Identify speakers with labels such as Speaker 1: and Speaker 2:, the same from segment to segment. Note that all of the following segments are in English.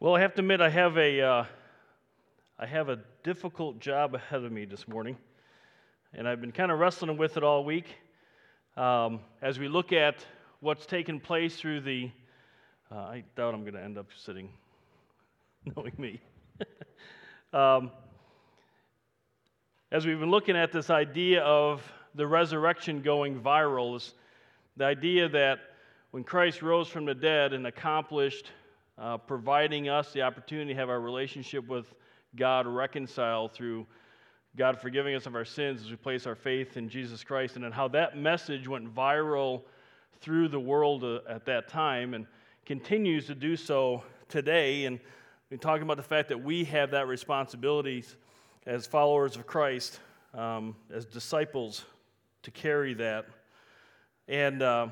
Speaker 1: Well, I have to admit, I have a, uh, I have a difficult job ahead of me this morning, and I've been kind of wrestling with it all week. Um, as we look at what's taken place through the, uh, I doubt I'm going to end up sitting, knowing me. um, as we've been looking at this idea of the resurrection going viral, is the idea that when Christ rose from the dead and accomplished uh, providing us the opportunity to have our relationship with God reconciled through God forgiving us of our sins as we place our faith in Jesus Christ, and how that message went viral through the world uh, at that time and continues to do so today. And we're talking about the fact that we have that responsibility as followers of Christ, um, as disciples, to carry that. And uh,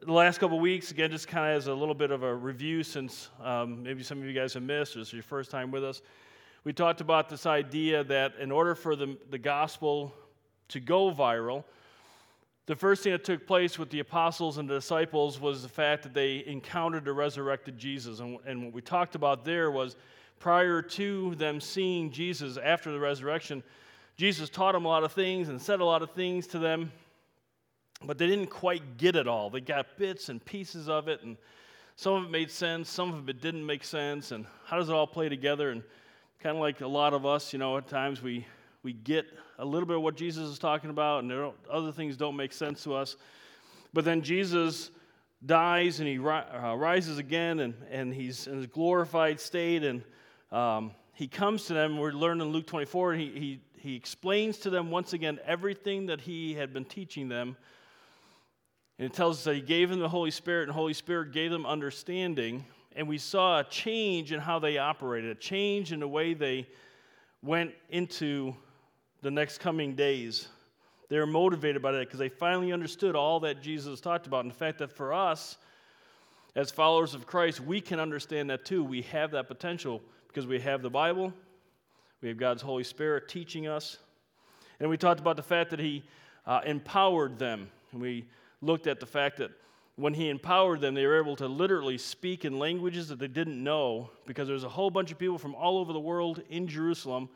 Speaker 1: the last couple weeks, again, just kind of as a little bit of a review, since um, maybe some of you guys have missed, or this is your first time with us, we talked about this idea that in order for the, the gospel to go viral, the first thing that took place with the apostles and the disciples was the fact that they encountered the resurrected Jesus. And, and what we talked about there was prior to them seeing Jesus after the resurrection, Jesus taught them a lot of things and said a lot of things to them but they didn't quite get it all. They got bits and pieces of it, and some of it made sense, some of it didn't make sense, and how does it all play together? And kind of like a lot of us, you know, at times we, we get a little bit of what Jesus is talking about, and other things don't make sense to us. But then Jesus dies and he ri- uh, rises again, and, and he's in his glorified state, and um, he comes to them. We're learning in Luke 24, and he, he, he explains to them once again everything that he had been teaching them and it tells us that he gave them the Holy Spirit, and the Holy Spirit gave them understanding. And we saw a change in how they operated, a change in the way they went into the next coming days. They were motivated by that because they finally understood all that Jesus talked about. And the fact that for us, as followers of Christ, we can understand that too. We have that potential because we have the Bible, we have God's Holy Spirit teaching us. And we talked about the fact that He uh, empowered them. And we looked at the fact that when he empowered them, they were able to literally speak in languages that they didn't know because there was a whole bunch of people from all over the world in Jerusalem.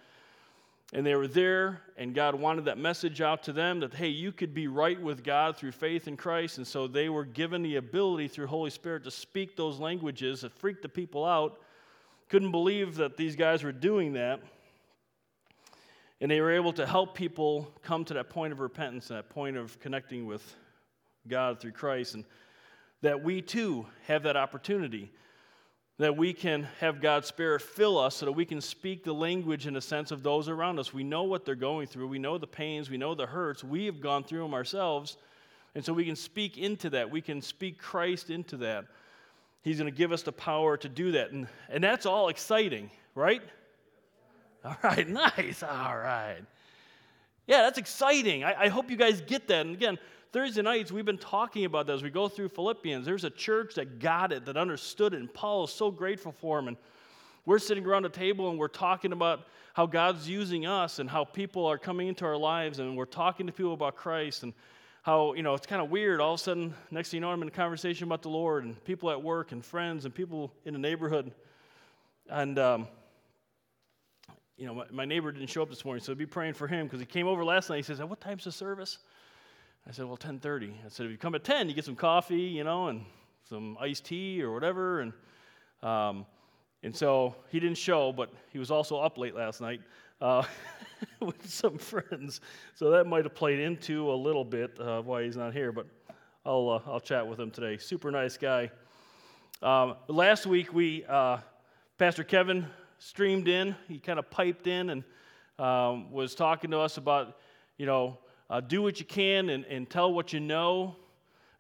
Speaker 1: And they were there, and God wanted that message out to them that, hey, you could be right with God through faith in Christ. And so they were given the ability through Holy Spirit to speak those languages that freaked the people out. Couldn't believe that these guys were doing that. And they were able to help people come to that point of repentance, that point of connecting with God through Christ, and that we too have that opportunity. That we can have God's Spirit fill us so that we can speak the language in a sense of those around us. We know what they're going through. We know the pains. We know the hurts. We have gone through them ourselves. And so we can speak into that. We can speak Christ into that. He's going to give us the power to do that. And, and that's all exciting, right? All right, nice. All right. Yeah, that's exciting. I, I hope you guys get that. And again, Thursday nights, we've been talking about that as we go through Philippians. There's a church that got it, that understood it, and Paul is so grateful for them. And we're sitting around a table and we're talking about how God's using us and how people are coming into our lives, and we're talking to people about Christ and how, you know, it's kind of weird. All of a sudden, next thing you know, I'm in a conversation about the Lord and people at work and friends and people in the neighborhood. And, um, you know, my, my, neighbor didn't show up this morning, so I'd be praying for him because he came over last night. He says, What time's the service? I said, well, 10.30. I said, if you come at 10, you get some coffee, you know, and some iced tea or whatever. And, um, and so he didn't show, but he was also up late last night uh, with some friends. So that might have played into a little bit why he's not here, but I'll, uh, I'll chat with him today. Super nice guy. Um, last week, we, uh, Pastor Kevin streamed in. He kind of piped in and um, was talking to us about, you know, uh, do what you can and, and tell what you know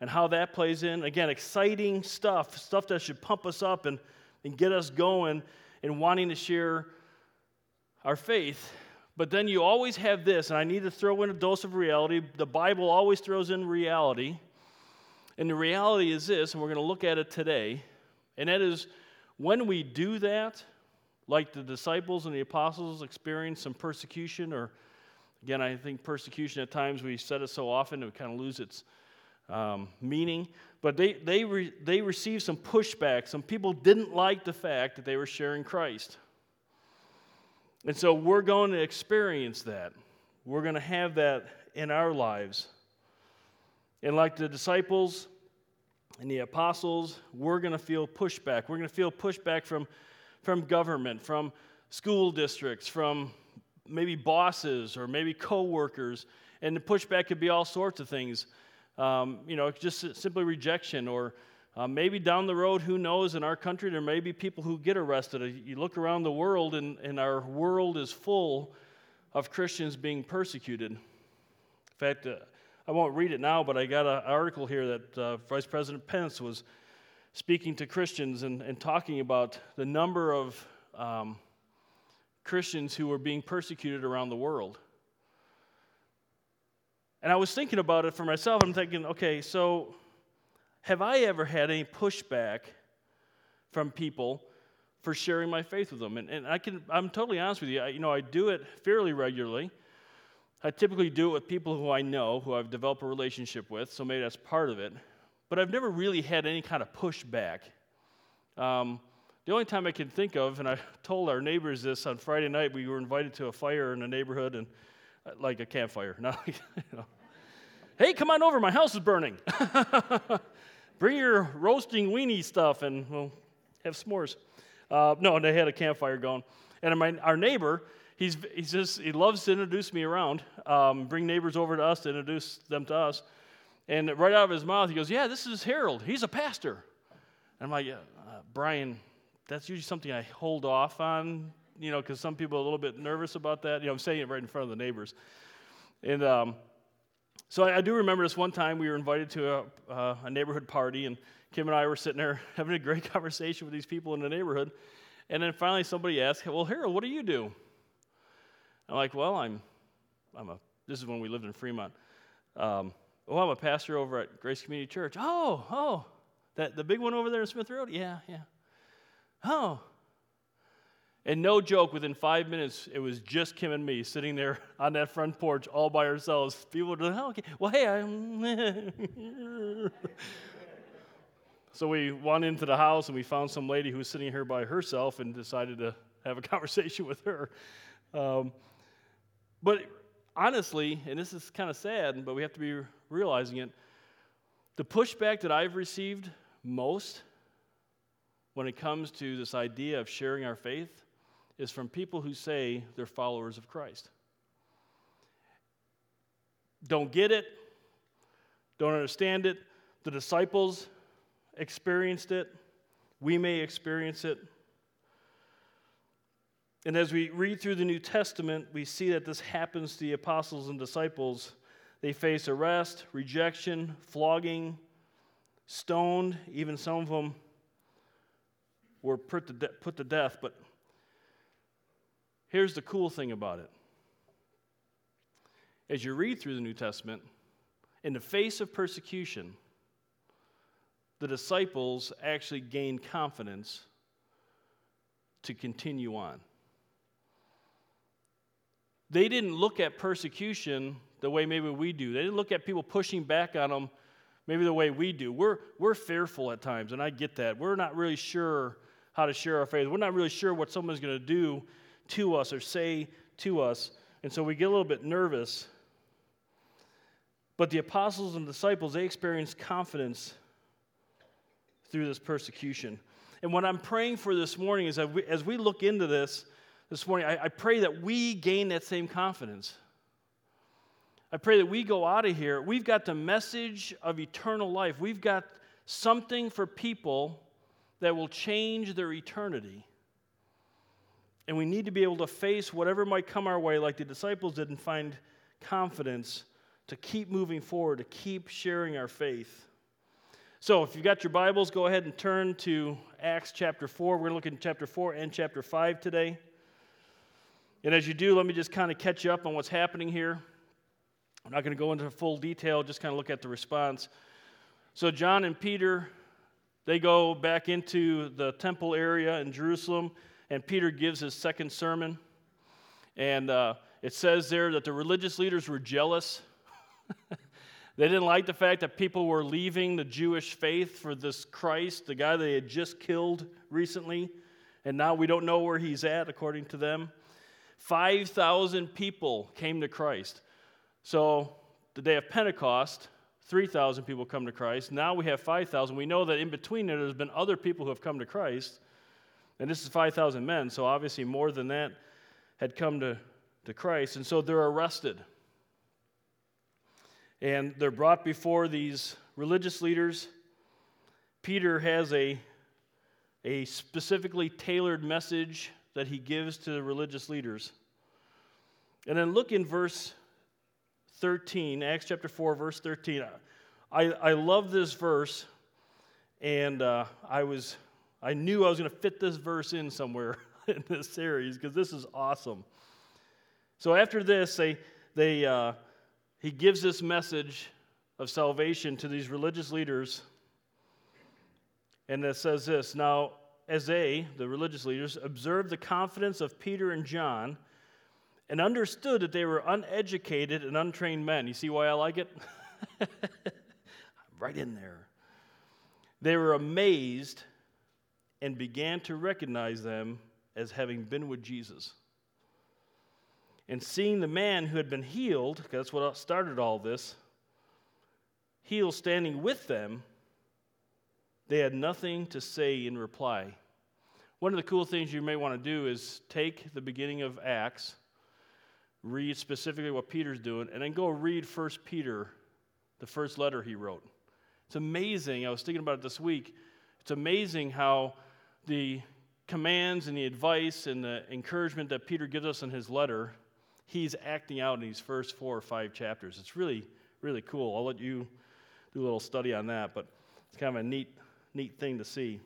Speaker 1: and how that plays in. Again, exciting stuff, stuff that should pump us up and, and get us going and wanting to share our faith. But then you always have this, and I need to throw in a dose of reality. The Bible always throws in reality. And the reality is this, and we're going to look at it today, and that is when we do that, like the disciples and the apostles experience some persecution or Again, I think persecution at times, we said it so often, it kind of lose its um, meaning. But they, they, re, they received some pushback. Some people didn't like the fact that they were sharing Christ. And so we're going to experience that. We're going to have that in our lives. And like the disciples and the apostles, we're going to feel pushback. We're going to feel pushback from, from government, from school districts, from maybe bosses or maybe coworkers. And the pushback could be all sorts of things. Um, you know, just simply rejection or uh, maybe down the road, who knows, in our country, there may be people who get arrested. You look around the world, and, and our world is full of Christians being persecuted. In fact, uh, I won't read it now, but I got an article here that uh, Vice President Pence was speaking to Christians and, and talking about the number of um, Christians who were being persecuted around the world. And I was thinking about it for myself. I'm thinking, okay, so have I ever had any pushback from people for sharing my faith with them? And, and I can, I'm totally honest with you. I, you know, I do it fairly regularly. I typically do it with people who I know, who I've developed a relationship with, so maybe that's part of it. But I've never really had any kind of pushback. Um, the only time I can think of, and I told our neighbors this on Friday night, we were invited to a fire in the neighborhood, and uh, like a campfire. Not, you know. Hey, come on over, my house is burning. Bring your roasting weenie stuff, and we'll have s'mores. Uh, no, they had a campfire going. And my, our neighbor, he's, he's just, he loves to introduce me around, um, bring neighbors over to us to introduce them to us. And right out of his mouth, he goes, Yeah, this is Harold. He's a pastor. And I'm like, yeah, uh, Brian, that's usually something I hold off on, you know, because some people are a little bit nervous about that. You know, I'm saying it right in front of the neighbors. And um, so I, I, do remember this one time we were invited to a, uh, a neighborhood party, and Kim and I were sitting there having a great conversation with these people in the neighborhood. And then finally somebody asked, Well, Harold, what do you do? I'm like, well, I'm, I'm a, this is when we lived in Fremont. Um, oh, I'm a pastor over at Grace Community Church. Oh, oh, that, the big one over there in Smith Road? Yeah, yeah. Oh. And no joke, within five minutes, it was just Kim and me sitting there on that front porch all by ourselves. People were like, oh, okay, well, hey, I'm. so we went into the house and we found some lady who was sitting here by herself and decided to have a conversation with her. Um, but honestly, and this is kind of sad, but we have to be realizing it, the pushback that I've received most when it comes to this idea of sharing our faith is from people who say they're followers of Christ. Don't get it, don't understand it. The disciples experienced it, we may experience it. And as we read through the New Testament, we see that this happens to the apostles and disciples. They face arrest, rejection, flogging, stoned. Even some of them were put to, de- put to death. But here's the cool thing about it as you read through the New Testament, in the face of persecution, the disciples actually gained confidence to continue on. They didn't look at persecution the way maybe we do. They didn't look at people pushing back on them maybe the way we do. We're, we're fearful at times, and I get that. We're not really sure how to share our faith. We're not really sure what someone's going to do to us or say to us, and so we get a little bit nervous. But the apostles and disciples, they experienced confidence through this persecution. And what I'm praying for this morning is that we, as we look into this, this morning, I, I pray that we gain that same confidence. I pray that we go out of here. We've got the message of eternal life. We've got something for people that will change their eternity. And we need to be able to face whatever might come our way, like the disciples did, and find confidence to keep moving forward, to keep sharing our faith. So, if you've got your Bibles, go ahead and turn to Acts chapter 4. We're going to look at chapter 4 and chapter 5 today. And as you do, let me just kind of catch you up on what's happening here. I'm not going to go into full detail, just kind of look at the response. So, John and Peter, they go back into the temple area in Jerusalem, and Peter gives his second sermon. And uh, it says there that the religious leaders were jealous. They didn't like the fact that people were leaving the Jewish faith for this Christ, the guy they had just killed recently, and now we don't know where he's at, according to them. 5,000 people came to Christ. So, the day of Pentecost, 3,000 people come to Christ. Now we have 5,000. We know that in between there, there's been other people who have come to Christ. And this is 5,000 men, so obviously more than that had come to, to Christ. And so they're arrested. And they're brought before these religious leaders. Peter has a, a specifically tailored message that he gives to the religious leaders. And then look in verse 13, Acts chapter 4, verse 13. I, I love this verse, and uh, I, was, I knew I was going to fit this verse in somewhere in this series because this is awesome. So after this, they, they, uh, he gives this message of salvation to these religious leaders. And it says this Now, as they, the religious leaders, observed the confidence of Peter and John and understood that they were uneducated and untrained men. You see why I like it? right in there. They were amazed and began to recognize them as having been with Jesus. And seeing the man who had been healed, that's what started all this, healed standing with them, they had nothing to say in reply. One of the cool things you may want to do is take the beginning of Acts, read specifically what Peter's doing, and then go read 1 Peter, the first letter he wrote. It's amazing. I was thinking about it this week. It's amazing how the commands and the advice and the encouragement that Peter gives us in his letter, he's acting out in these first four or five chapters. It's really, really cool. I'll let you do a little study on that, but it's kind of a neat, neat thing to see.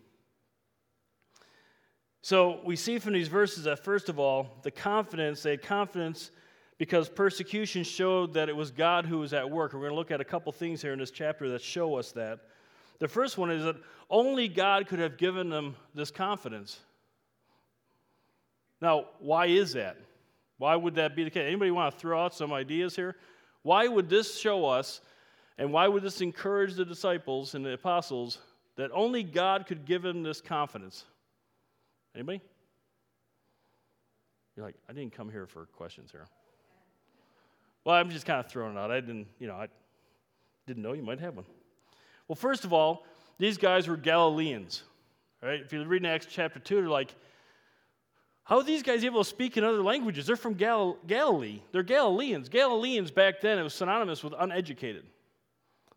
Speaker 1: So we see from these verses that, first of all, the confidence, they had confidence because persecution showed that it was God who was at work. We're going to look at a couple things here in this chapter that show us that. The first one is that only God could have given them this confidence. Now, why is that? Why would that be the case? Anybody want to throw out some ideas here? Why would this show us, and why would this encourage the disciples and the apostles that only God could give them this confidence? Anybody? You're like, I didn't come here for questions here. Well, I'm just kind of throwing it out. I didn't, you know, I didn't know you might have one. Well, first of all, these guys were Galileans. Right? If you read in Acts chapter 2, they're like, how are these guys able to speak in other languages? They're from Gal- Galilee. They're Galileans. Galileans back then, it was synonymous with uneducated.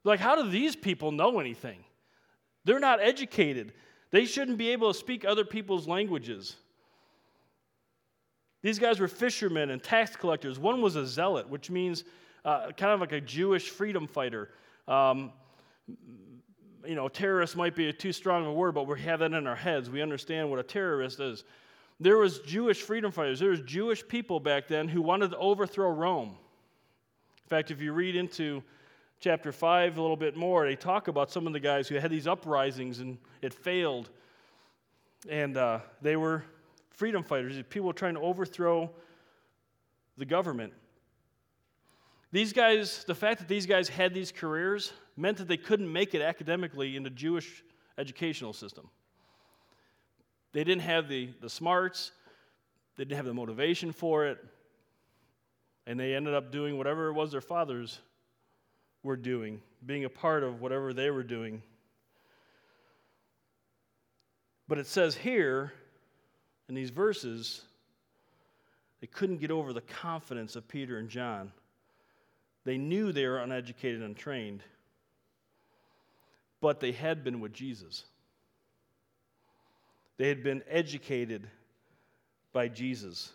Speaker 1: Like, how do these people know anything? They're not educated. They shouldn't be able to speak other people's languages. These guys were fishermen and tax collectors. One was a zealot, which means uh, kind of like a Jewish freedom fighter. Um, you know, terrorist might be a too strong a word, but we have that in our heads. We understand what a terrorist is. There was Jewish freedom fighters. There was Jewish people back then who wanted to overthrow Rome. In fact, if you read into chapter 5 a little bit more, they talk about some of the guys who had these uprisings and it failed. And uh, they were freedom fighters, people trying to overthrow the government. These guys, the fact that these guys had these careers meant that they couldn't make it academically in the Jewish educational system. They didn't have the, the smarts, they didn't have the motivation for it, and they ended up doing whatever it was their fathers were doing, being a part of whatever they were doing. But it says here in these verses, they couldn't get over the confidence of Peter and John. They knew they were uneducated and trained, but they had been with Jesus. They had been educated by Jesus.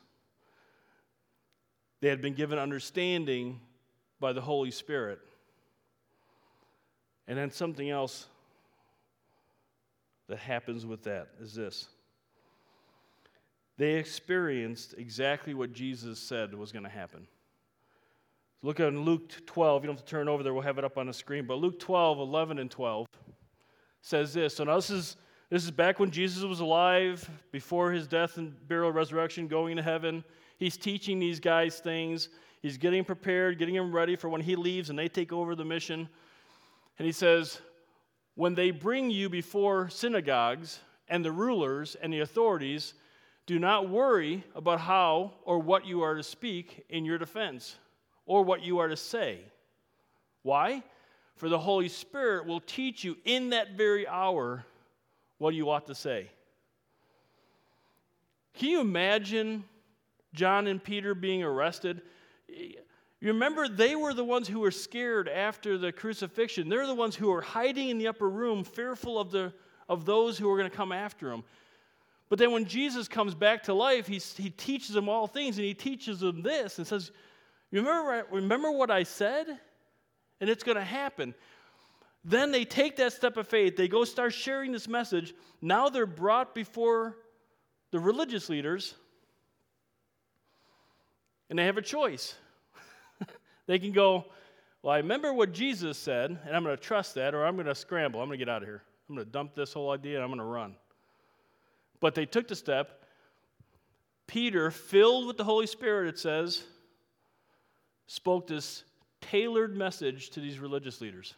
Speaker 1: They had been given understanding by the Holy Spirit. And then something else that happens with that is this they experienced exactly what Jesus said was going to happen. Look at Luke 12. You don't have to turn over there, we'll have it up on the screen. But Luke 12, 11, and 12 says this. So now this is, this is back when Jesus was alive, before his death and burial, resurrection, going to heaven. He's teaching these guys things. He's getting prepared, getting them ready for when he leaves and they take over the mission. And he says, When they bring you before synagogues and the rulers and the authorities, do not worry about how or what you are to speak in your defense or what you are to say. Why? For the Holy Spirit will teach you in that very hour what you ought to say. Can you imagine John and Peter being arrested? You remember, they were the ones who were scared after the crucifixion. They're the ones who were hiding in the upper room, fearful of, the, of those who were going to come after them. But then when Jesus comes back to life, he, he teaches them all things, and he teaches them this and says, Remember, remember what I said? And it's going to happen. Then they take that step of faith. They go start sharing this message. Now they're brought before the religious leaders, and they have a choice. they can go, Well, I remember what Jesus said, and I'm going to trust that, or I'm going to scramble. I'm going to get out of here. I'm going to dump this whole idea, and I'm going to run. But they took the step. Peter, filled with the Holy Spirit, it says, spoke this tailored message to these religious leaders.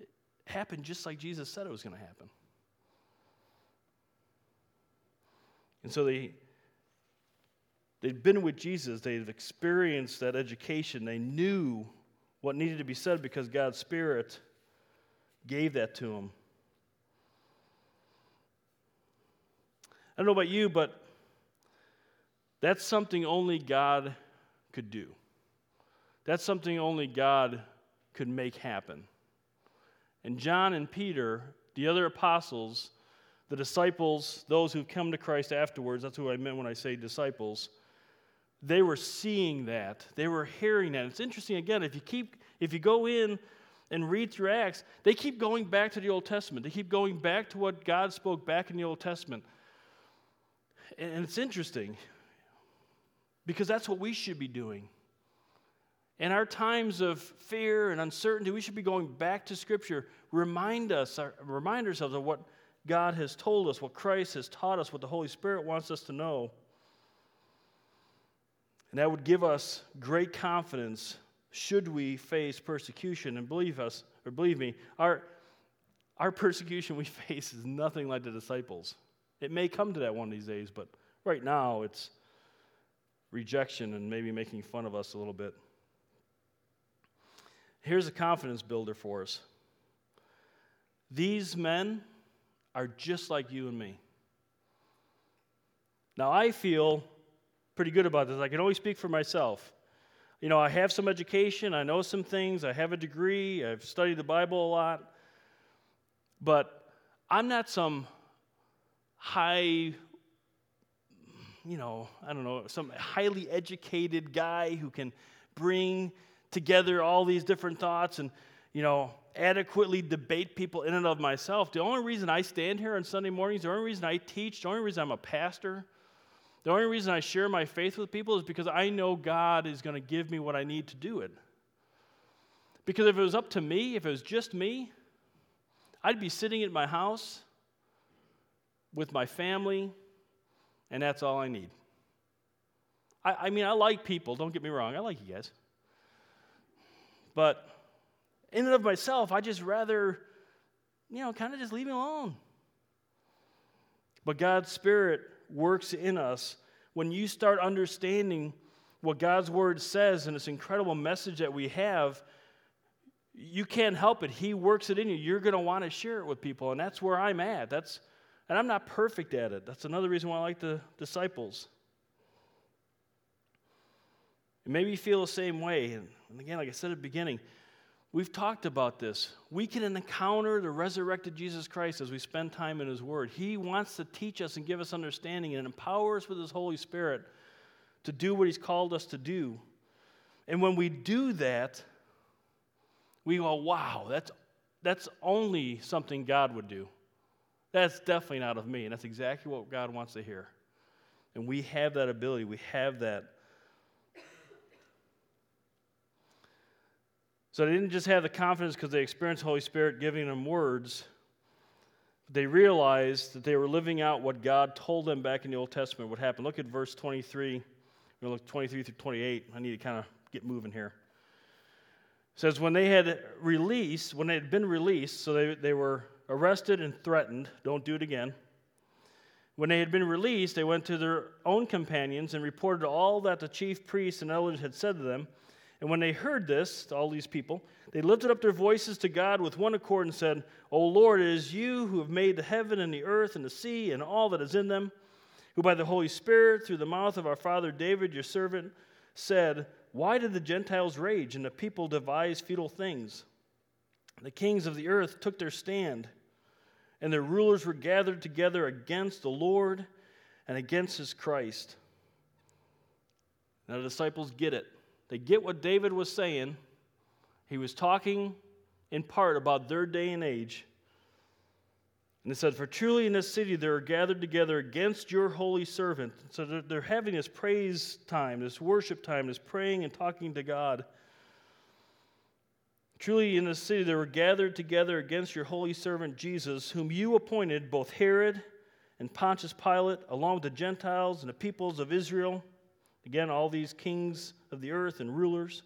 Speaker 1: It happened just like Jesus said it was going to happen. And so they they'd been with Jesus, they'd experienced that education, they knew what needed to be said because God's Spirit gave that to them. I don't know about you, but that's something only God could do. That's something only God could make happen. And John and Peter, the other apostles, the disciples, those who've come to Christ afterwards, that's who I meant when I say disciples, they were seeing that. They were hearing that. It's interesting, again, if you keep, if you go in and read through Acts, they keep going back to the Old Testament. They keep going back to what God spoke back in the Old Testament. And it's interesting because that's what we should be doing. In our times of fear and uncertainty, we should be going back to Scripture, remind us, remind ourselves of what God has told us, what Christ has taught us, what the Holy Spirit wants us to know. And that would give us great confidence should we face persecution. And believe us, or believe me, our, our persecution we face is nothing like the disciples. It may come to that one of these days, but right now it's rejection and maybe making fun of us a little bit. Here's a confidence builder for us. These men are just like you and me. Now, I feel pretty good about this. I can only speak for myself. You know, I have some education, I know some things, I have a degree, I've studied the Bible a lot, but I'm not some high, you know, I don't know, some highly educated guy who can bring together all these different thoughts and, you know, adequately debate people in and of myself. The only reason I stand here on Sunday mornings, the only reason I teach, the only reason I'm a pastor, the only reason I share my faith with people is because I know God is going to give me what I need to do it. Because if it was up to me, if it was just me, I'd be sitting at my house with my family, and that's all I need. I, I mean, I like people, don't get me wrong, I like you guys. But in and of myself, I just rather, you know, kind of just leave me alone. But God's Spirit works in us when you start understanding what God's Word says and this incredible message that we have. You can't help it. He works it in you. You're going to want to share it with people, and that's where I'm at. That's and I'm not perfect at it. That's another reason why I like the disciples. And maybe you feel the same way. And, again, like I said at the beginning, we've talked about this. We can encounter the resurrected Jesus Christ as we spend time in His Word. He wants to teach us and give us understanding and empower us with His Holy Spirit to do what He's called us to do. And when we do that, we go, wow, that's, that's only something God would do. That's definitely not of me. And that's exactly what God wants to hear. And we have that ability, we have that. So they didn't just have the confidence because they experienced the Holy Spirit giving them words. They realized that they were living out what God told them back in the Old Testament would happen. Look at verse 23, We're look 23 through 28. I need to kind of get moving here. It says, when they had released, when they had been released, so they, they were arrested and threatened, don't do it again. When they had been released, they went to their own companions and reported all that the chief priests and elders had said to them. And when they heard this, all these people, they lifted up their voices to God with one accord and said, O Lord, it is you who have made the heaven and the earth and the sea and all that is in them, who by the Holy Spirit, through the mouth of our father David, your servant, said, Why did the Gentiles rage and the people devise futile things? The kings of the earth took their stand and their rulers were gathered together against the Lord and against his Christ. Now, the disciples get it. They get what David was saying. He was talking in part about their day and age. And it said, For truly in this city there are gathered together against your holy servant. So they're, they're having this praise time, this worship time, this praying and talking to God. Truly, in the city they were gathered together against your holy servant Jesus, whom you appointed, both Herod and Pontius Pilate, along with the Gentiles and the peoples of Israel. Again, all these kings of the earth and rulers,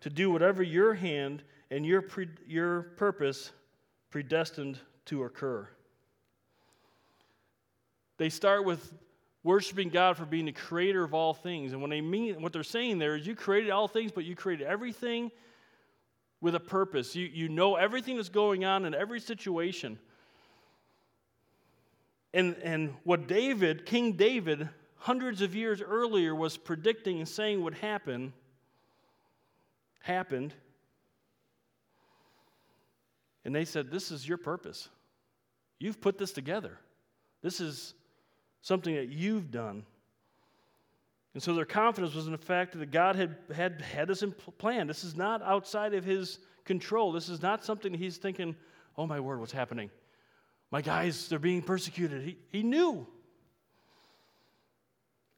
Speaker 1: to do whatever your hand and your, pre- your purpose predestined to occur. They start with worshiping God for being the creator of all things. And when they mean what they're saying there is you created all things, but you created everything with a purpose. You, you know everything that's going on in every situation. And, and what David, King David, hundreds of years earlier was predicting and saying would happen, happened. And they said, This is your purpose. You've put this together. This is something that you've done. And so their confidence was in the fact that God had, had, had this in plan. This is not outside of his control. This is not something he's thinking, oh my word, what's happening? My guys, they're being persecuted. He, he knew.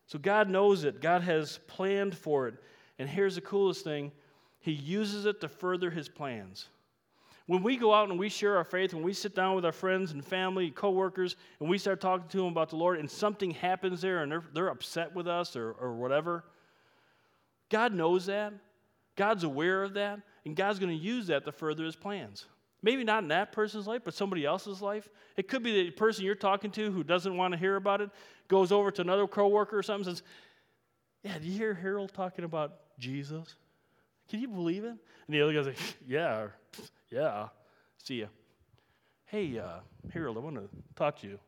Speaker 1: So God knows it, God has planned for it. And here's the coolest thing He uses it to further His plans. When we go out and we share our faith, when we sit down with our friends and family, coworkers, and we start talking to them about the Lord, and something happens there and they're, they're upset with us or, or whatever, God knows that. God's aware of that, and God's going to use that to further his plans. Maybe not in that person's life, but somebody else's life. It could be the person you're talking to who doesn't want to hear about it goes over to another coworker or something and says, Yeah, do you hear Harold talking about Jesus? Can you believe it? And the other guy's like, Yeah, yeah, see ya. Hey, uh, Harold, I want to talk to you.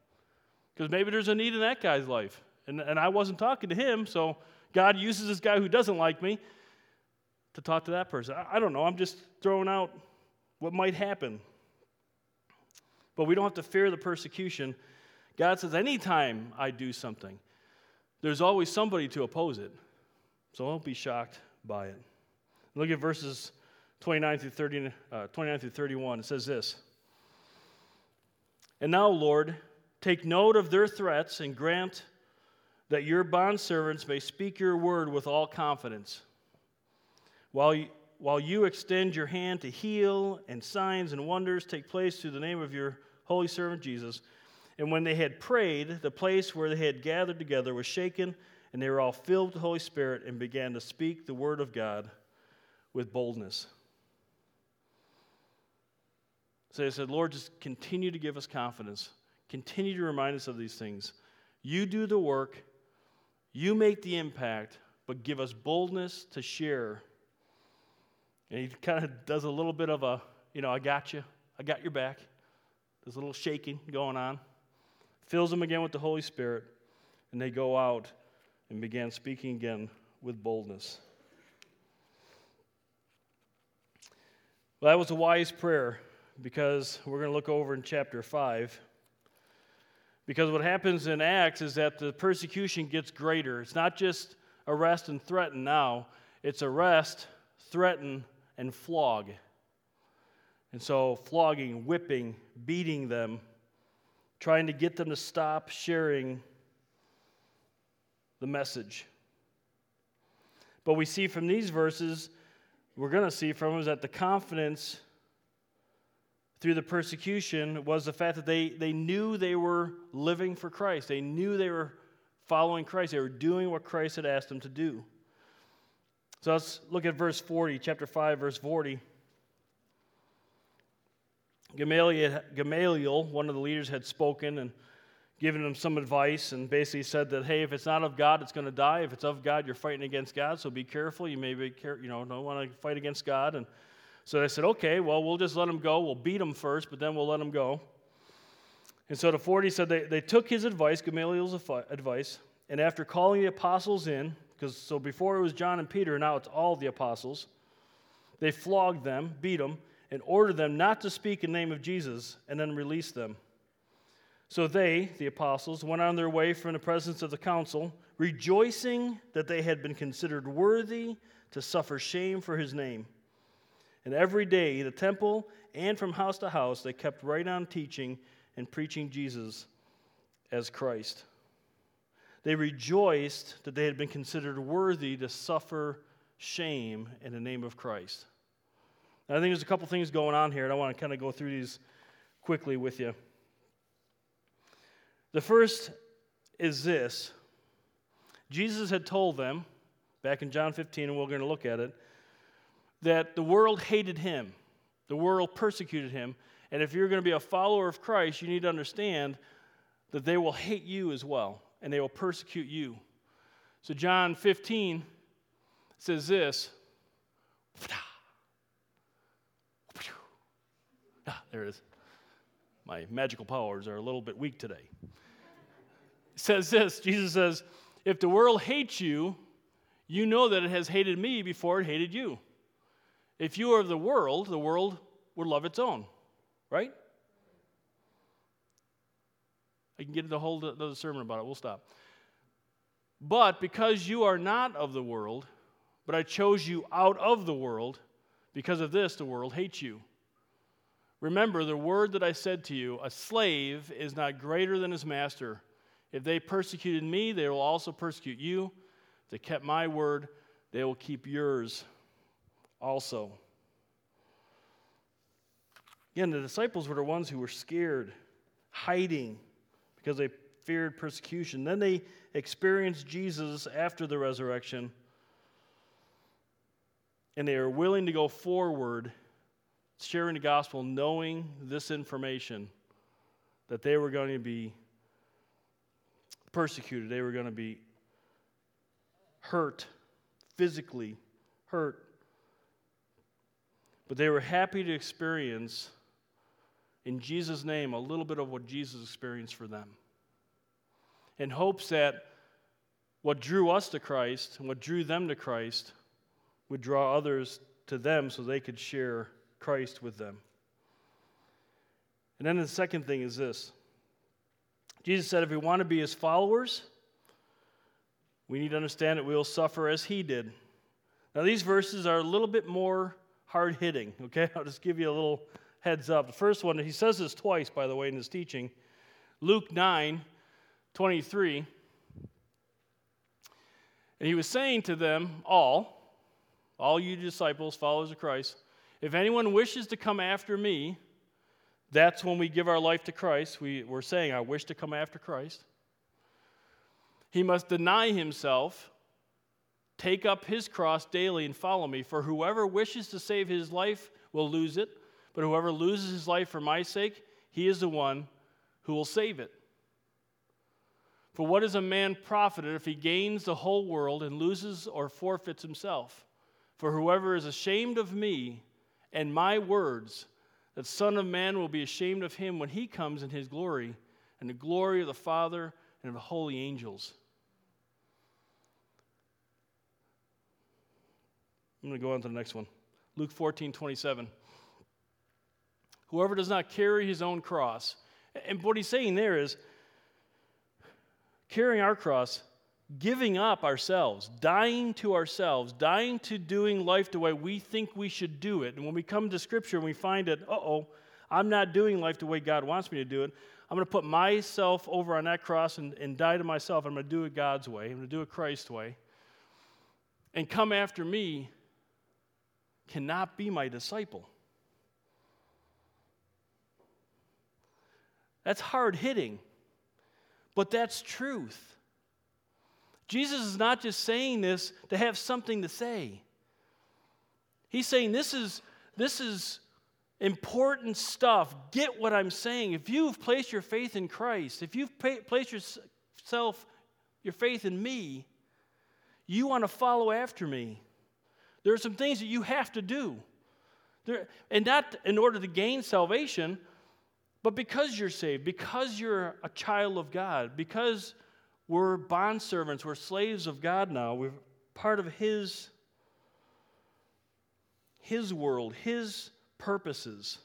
Speaker 1: Because maybe there's a need in that guy's life. And, and I wasn't talking to him, so God uses this guy who doesn't like me to talk to that person. I, I don't know. I'm just throwing out what might happen. But we don't have to fear the persecution. God says, anytime I do something, there's always somebody to oppose it. So don't be shocked by it. Look at verses 29 through, 30, uh, 29 through 31. It says this And now, Lord, take note of their threats and grant that your bondservants may speak your word with all confidence. While you, while you extend your hand to heal, and signs and wonders take place through the name of your holy servant Jesus. And when they had prayed, the place where they had gathered together was shaken, and they were all filled with the Holy Spirit and began to speak the word of God with boldness. So they said, Lord, just continue to give us confidence. Continue to remind us of these things. You do the work, you make the impact, but give us boldness to share. And he kind of does a little bit of a, you know, I got you, I got your back. There's a little shaking going on. Fills them again with the Holy Spirit, and they go out and began speaking again with boldness. Well, that was a wise prayer because we're going to look over in chapter 5. Because what happens in Acts is that the persecution gets greater. It's not just arrest and threaten now, it's arrest, threaten, and flog. And so, flogging, whipping, beating them, trying to get them to stop sharing the message. But we see from these verses, we're going to see from them is that the confidence through the persecution was the fact that they, they knew they were living for Christ. They knew they were following Christ. They were doing what Christ had asked them to do. So let's look at verse 40, chapter 5, verse 40. Gamaliel, Gamaliel, one of the leaders, had spoken and given them some advice and basically said that, hey, if it's not of God, it's going to die. If it's of God, you're fighting against God, so be careful. You may be, you know, don't want to fight against God. And so they said, okay, well, we'll just let him go. We'll beat him first, but then we'll let him go. And so the 40 said they, they took his advice, Gamaliel's advice, and after calling the apostles in, because so before it was John and Peter, now it's all the apostles, they flogged them, beat them, and ordered them not to speak in the name of Jesus, and then released them. So they, the apostles, went on their way from the presence of the council, rejoicing that they had been considered worthy to suffer shame for his name. And every day, the temple and from house to house, they kept right on teaching and preaching Jesus as Christ. They rejoiced that they had been considered worthy to suffer shame in the name of Christ. Now, I think there's a couple things going on here, and I want to kind of go through these quickly with you. The first is this Jesus had told them, back in John 15, and we're going to look at it, that the world hated him, the world persecuted him, and if you're going to be a follower of Christ, you need to understand that they will hate you as well, and they will persecute you. So, John 15 says this. Ah, there it is. My magical powers are a little bit weak today. It says this Jesus says, If the world hates you, you know that it has hated me before it hated you. If you are of the world, the world would love its own. Right? I can get into a whole other sermon about it. We'll stop. But because you are not of the world, but I chose you out of the world, because of this, the world hates you. Remember the word that I said to you a slave is not greater than his master. If they persecuted me, they will also persecute you. If they kept my word, they will keep yours also. Again, the disciples were the ones who were scared, hiding because they feared persecution. Then they experienced Jesus after the resurrection, and they are willing to go forward, sharing the gospel, knowing this information that they were going to be persecuted, they were going to be hurt, physically hurt. But they were happy to experience in Jesus' name a little bit of what Jesus experienced for them. In hopes that what drew us to Christ and what drew them to Christ would draw others to them so they could share Christ with them. And then the second thing is this Jesus said, if we want to be his followers, we need to understand that we will suffer as he did. Now, these verses are a little bit more hard hitting, okay? I'll just give you a little heads up. The first one, he says this twice, by the way, in his teaching. Luke 9 23. And he was saying to them all, all you disciples, followers of Christ, if anyone wishes to come after me, that's when we give our life to Christ. We, we're saying, I wish to come after Christ. He must deny himself, take up his cross daily, and follow me. For whoever wishes to save his life will lose it, but whoever loses his life for my sake, he is the one who will save it. For what is a man profited if he gains the whole world and loses or forfeits himself? For whoever is ashamed of me and my words, the Son of Man will be ashamed of him when he comes in his glory and the glory of the Father and of the holy angels. I'm going to go on to the next one. Luke 14, 27. Whoever does not carry his own cross. And what he's saying there is carrying our cross, giving up ourselves, dying to ourselves, dying to doing life the way we think we should do it. And when we come to Scripture and we find that, uh oh, I'm not doing life the way God wants me to do it, I'm going to put myself over on that cross and, and die to myself. I'm going to do it God's way, I'm going to do it Christ's way. And come after me cannot be my disciple. That's hard hitting, but that's truth. Jesus is not just saying this to have something to say. He's saying this is, this is important stuff. Get what I'm saying. If you've placed your faith in Christ, if you've placed yourself, your faith in me, you want to follow after me. There are some things that you have to do. There, and not in order to gain salvation, but because you're saved, because you're a child of God, because we're bondservants, we're slaves of God now, we're part of His, His world, His purposes.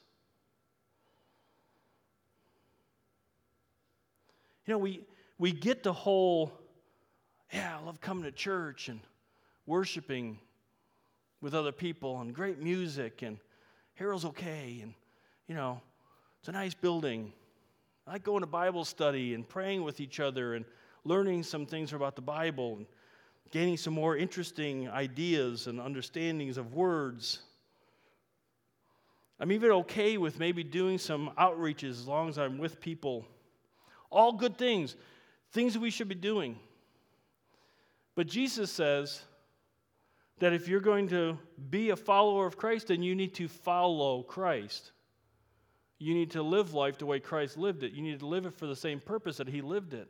Speaker 1: You know, we, we get the whole, yeah, I love coming to church and worshiping with other people and great music and Harold's okay and, you know, it's a nice building. I like going to Bible study and praying with each other and learning some things about the Bible and gaining some more interesting ideas and understandings of words. I'm even okay with maybe doing some outreaches as long as I'm with people. All good things, things we should be doing. But Jesus says that if you're going to be a follower of Christ, then you need to follow Christ. You need to live life the way Christ lived it. You need to live it for the same purpose that He lived it.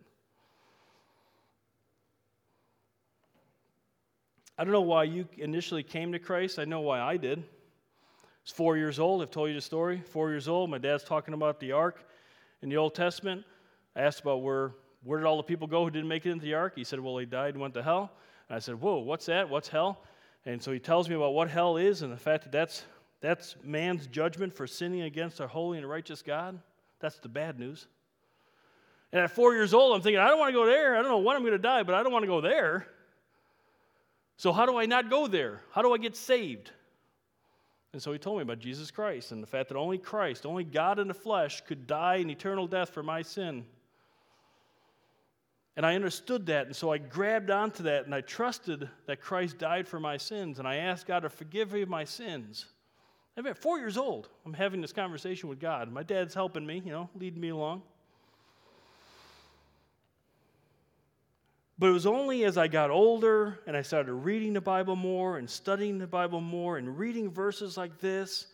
Speaker 1: I don't know why you initially came to Christ. I know why I did. I was four years old. I've told you the story. Four years old. My dad's talking about the ark in the Old Testament. I asked about where, where did all the people go who didn't make it into the ark? He said, well, they died and went to hell. And I said, whoa, what's that? What's hell? And so he tells me about what hell is and the fact that that's, that's man's judgment for sinning against our holy and righteous God. That's the bad news. And at four years old, I'm thinking, I don't want to go there. I don't know when I'm going to die, but I don't want to go there. So, how do I not go there? How do I get saved? And so he told me about Jesus Christ and the fact that only Christ, only God in the flesh, could die an eternal death for my sin. And I understood that, and so I grabbed onto that and I trusted that Christ died for my sins, and I asked God to forgive me of my sins. I'm at four years old. I'm having this conversation with God. My dad's helping me, you know, leading me along. But it was only as I got older and I started reading the Bible more and studying the Bible more and reading verses like this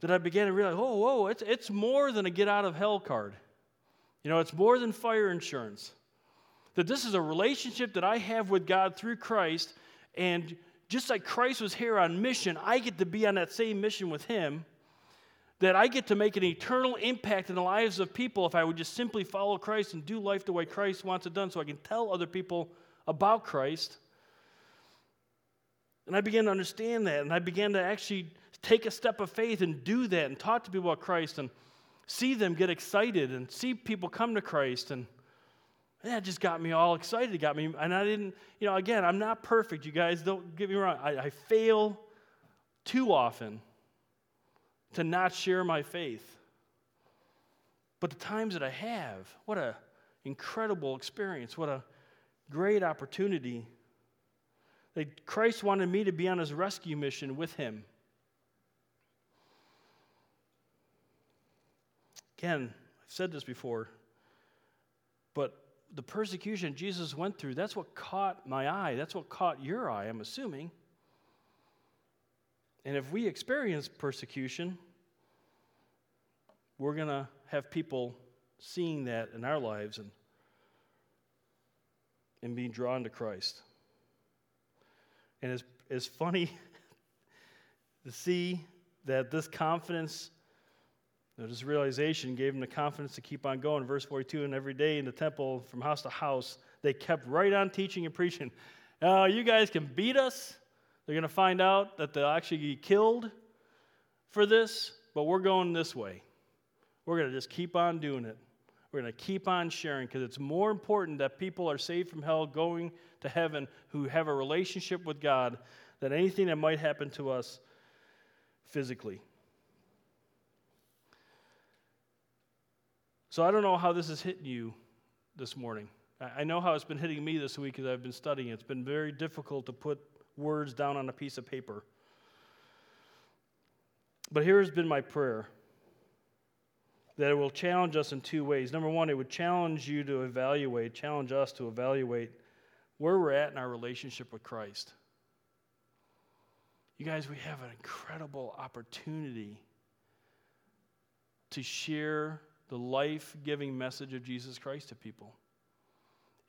Speaker 1: that I began to realize, oh, whoa, it's, it's more than a get out of hell card. You know, it's more than fire insurance. That this is a relationship that I have with God through Christ, and just like Christ was here on mission, I get to be on that same mission with Him that I get to make an eternal impact in the lives of people if I would just simply follow Christ and do life the way Christ wants it done so I can tell other people about Christ. And I began to understand that, and I began to actually take a step of faith and do that and talk to people about Christ and see them get excited and see people come to Christ. And that just got me all excited. It got me, and I didn't, you know, again, I'm not perfect, you guys, don't get me wrong. I, I fail too often to not share my faith. But the times that I have, what an incredible experience, what a great opportunity. That Christ wanted me to be on his rescue mission with him. Again, I've said this before, the persecution Jesus went through, that's what caught my eye. That's what caught your eye, I'm assuming. And if we experience persecution, we're going to have people seeing that in our lives and, and being drawn to Christ. And it's, it's funny to see that this confidence, this realization gave them the confidence to keep on going. Verse 42 and every day in the temple, from house to house, they kept right on teaching and preaching. Uh, you guys can beat us. They're going to find out that they'll actually get killed for this, but we're going this way. We're going to just keep on doing it. We're going to keep on sharing because it's more important that people are saved from hell going to heaven who have a relationship with God than anything that might happen to us physically. So I don't know how this is hitting you this morning. I know how it's been hitting me this week as I've been studying. It's been very difficult to put words down on a piece of paper. But here has been my prayer that it will challenge us in two ways. Number one, it would challenge you to evaluate, challenge us to evaluate where we're at in our relationship with Christ. You guys, we have an incredible opportunity to share the life giving message of Jesus Christ to people.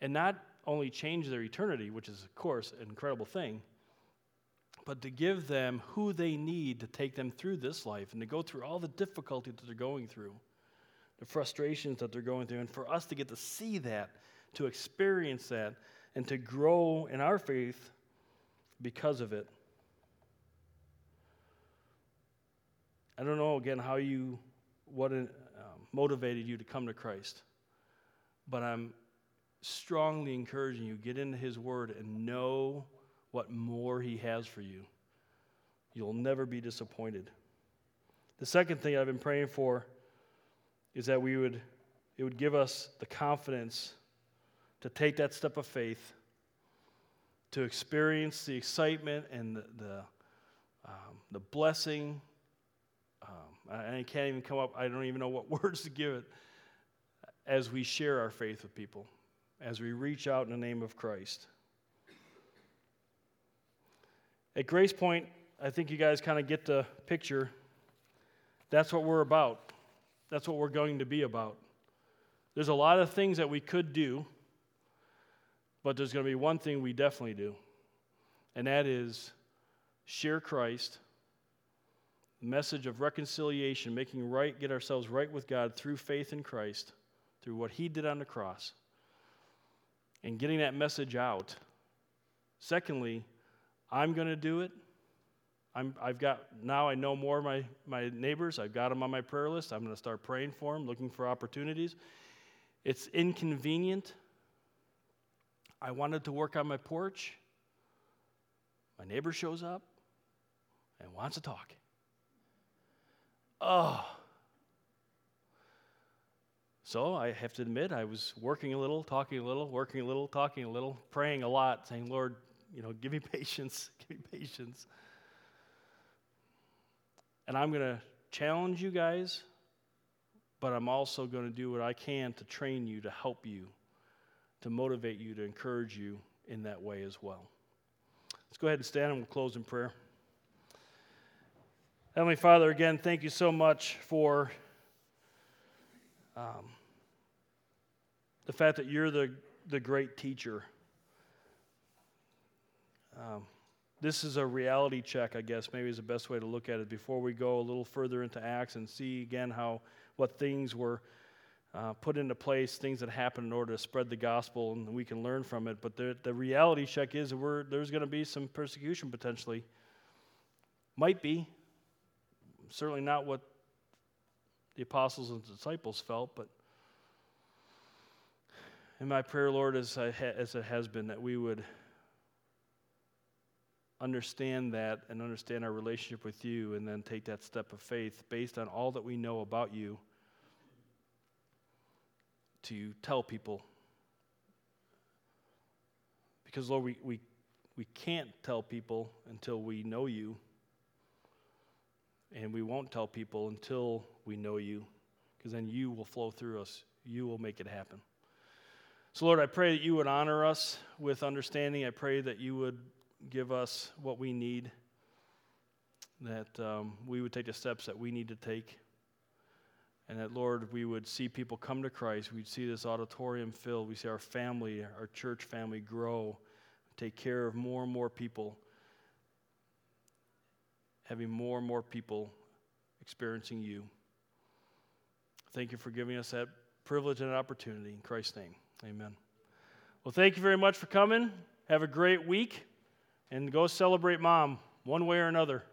Speaker 1: And not only change their eternity, which is, of course, an incredible thing, but to give them who they need to take them through this life and to go through all the difficulty that they're going through, the frustrations that they're going through, and for us to get to see that, to experience that, and to grow in our faith because of it. I don't know again how you, what um, motivated you to come to Christ, but I'm strongly encouraging you get into His Word and know what more He has for you. You'll never be disappointed. The second thing I've been praying for is that we would, it would give us the confidence to take that step of faith, to experience the excitement and the, the, um, the blessing. I, I can't even come up, I don't even know what words to give it as we share our faith with people, as we reach out in the name of Christ. At Grace Point, I think you guys kind of get the picture. That's what we're about. That's what we're going to be about. There's a lot of things that we could do, but there's going to be one thing we definitely do, and that is share Christ, message of reconciliation, making right, get ourselves right with God through faith in Christ, through what He did on the cross, and getting that message out. Secondly, I'm going to do it. I'm, I've got now I know more of my, my neighbors. I've got them on my prayer list. I'm going to start praying for them, looking for opportunities. It's inconvenient. I wanted to work on my porch. My neighbor shows up and wants to talk. Oh. So I have to admit, I was working a little, talking a little, working a little, talking a little, praying a lot, saying, Lord, you know, give me patience, give me patience. And I'm going to challenge you guys, but I'm also going to do what I can to train you, to help you, to motivate you, to encourage you in that way as well. Let's go ahead and stand and we'll close in prayer. Heavenly Father, again, thank you so much for um, the fact that you're the, the great teacher. Um, this is a reality check, I guess, maybe is the best way to look at it before we go a little further into Acts and see again how what things were uh, put into place, things that happened in order to spread the gospel, and we can learn from it. But the, the reality check is there's going to be some persecution potentially. Might be. Certainly not what the apostles and disciples felt, but in my prayer, Lord, as, ha- as it has been, that we would understand that and understand our relationship with you and then take that step of faith based on all that we know about you to tell people. Because, Lord, we, we, we can't tell people until we know you, and we won't tell people until we know you, because then you will flow through us. You will make it happen. So, Lord, I pray that you would honor us with understanding. I pray that you would give us what we need, that um, we would take the steps that we need to take, and that, Lord, we would see people come to Christ. We'd see this auditorium filled. We see our family, our church family grow, take care of more and more people, having more and more people experiencing you. Thank you for giving us that privilege and opportunity. In Christ's name, amen. Well, thank you very much for coming. Have a great week and go celebrate mom one way or another.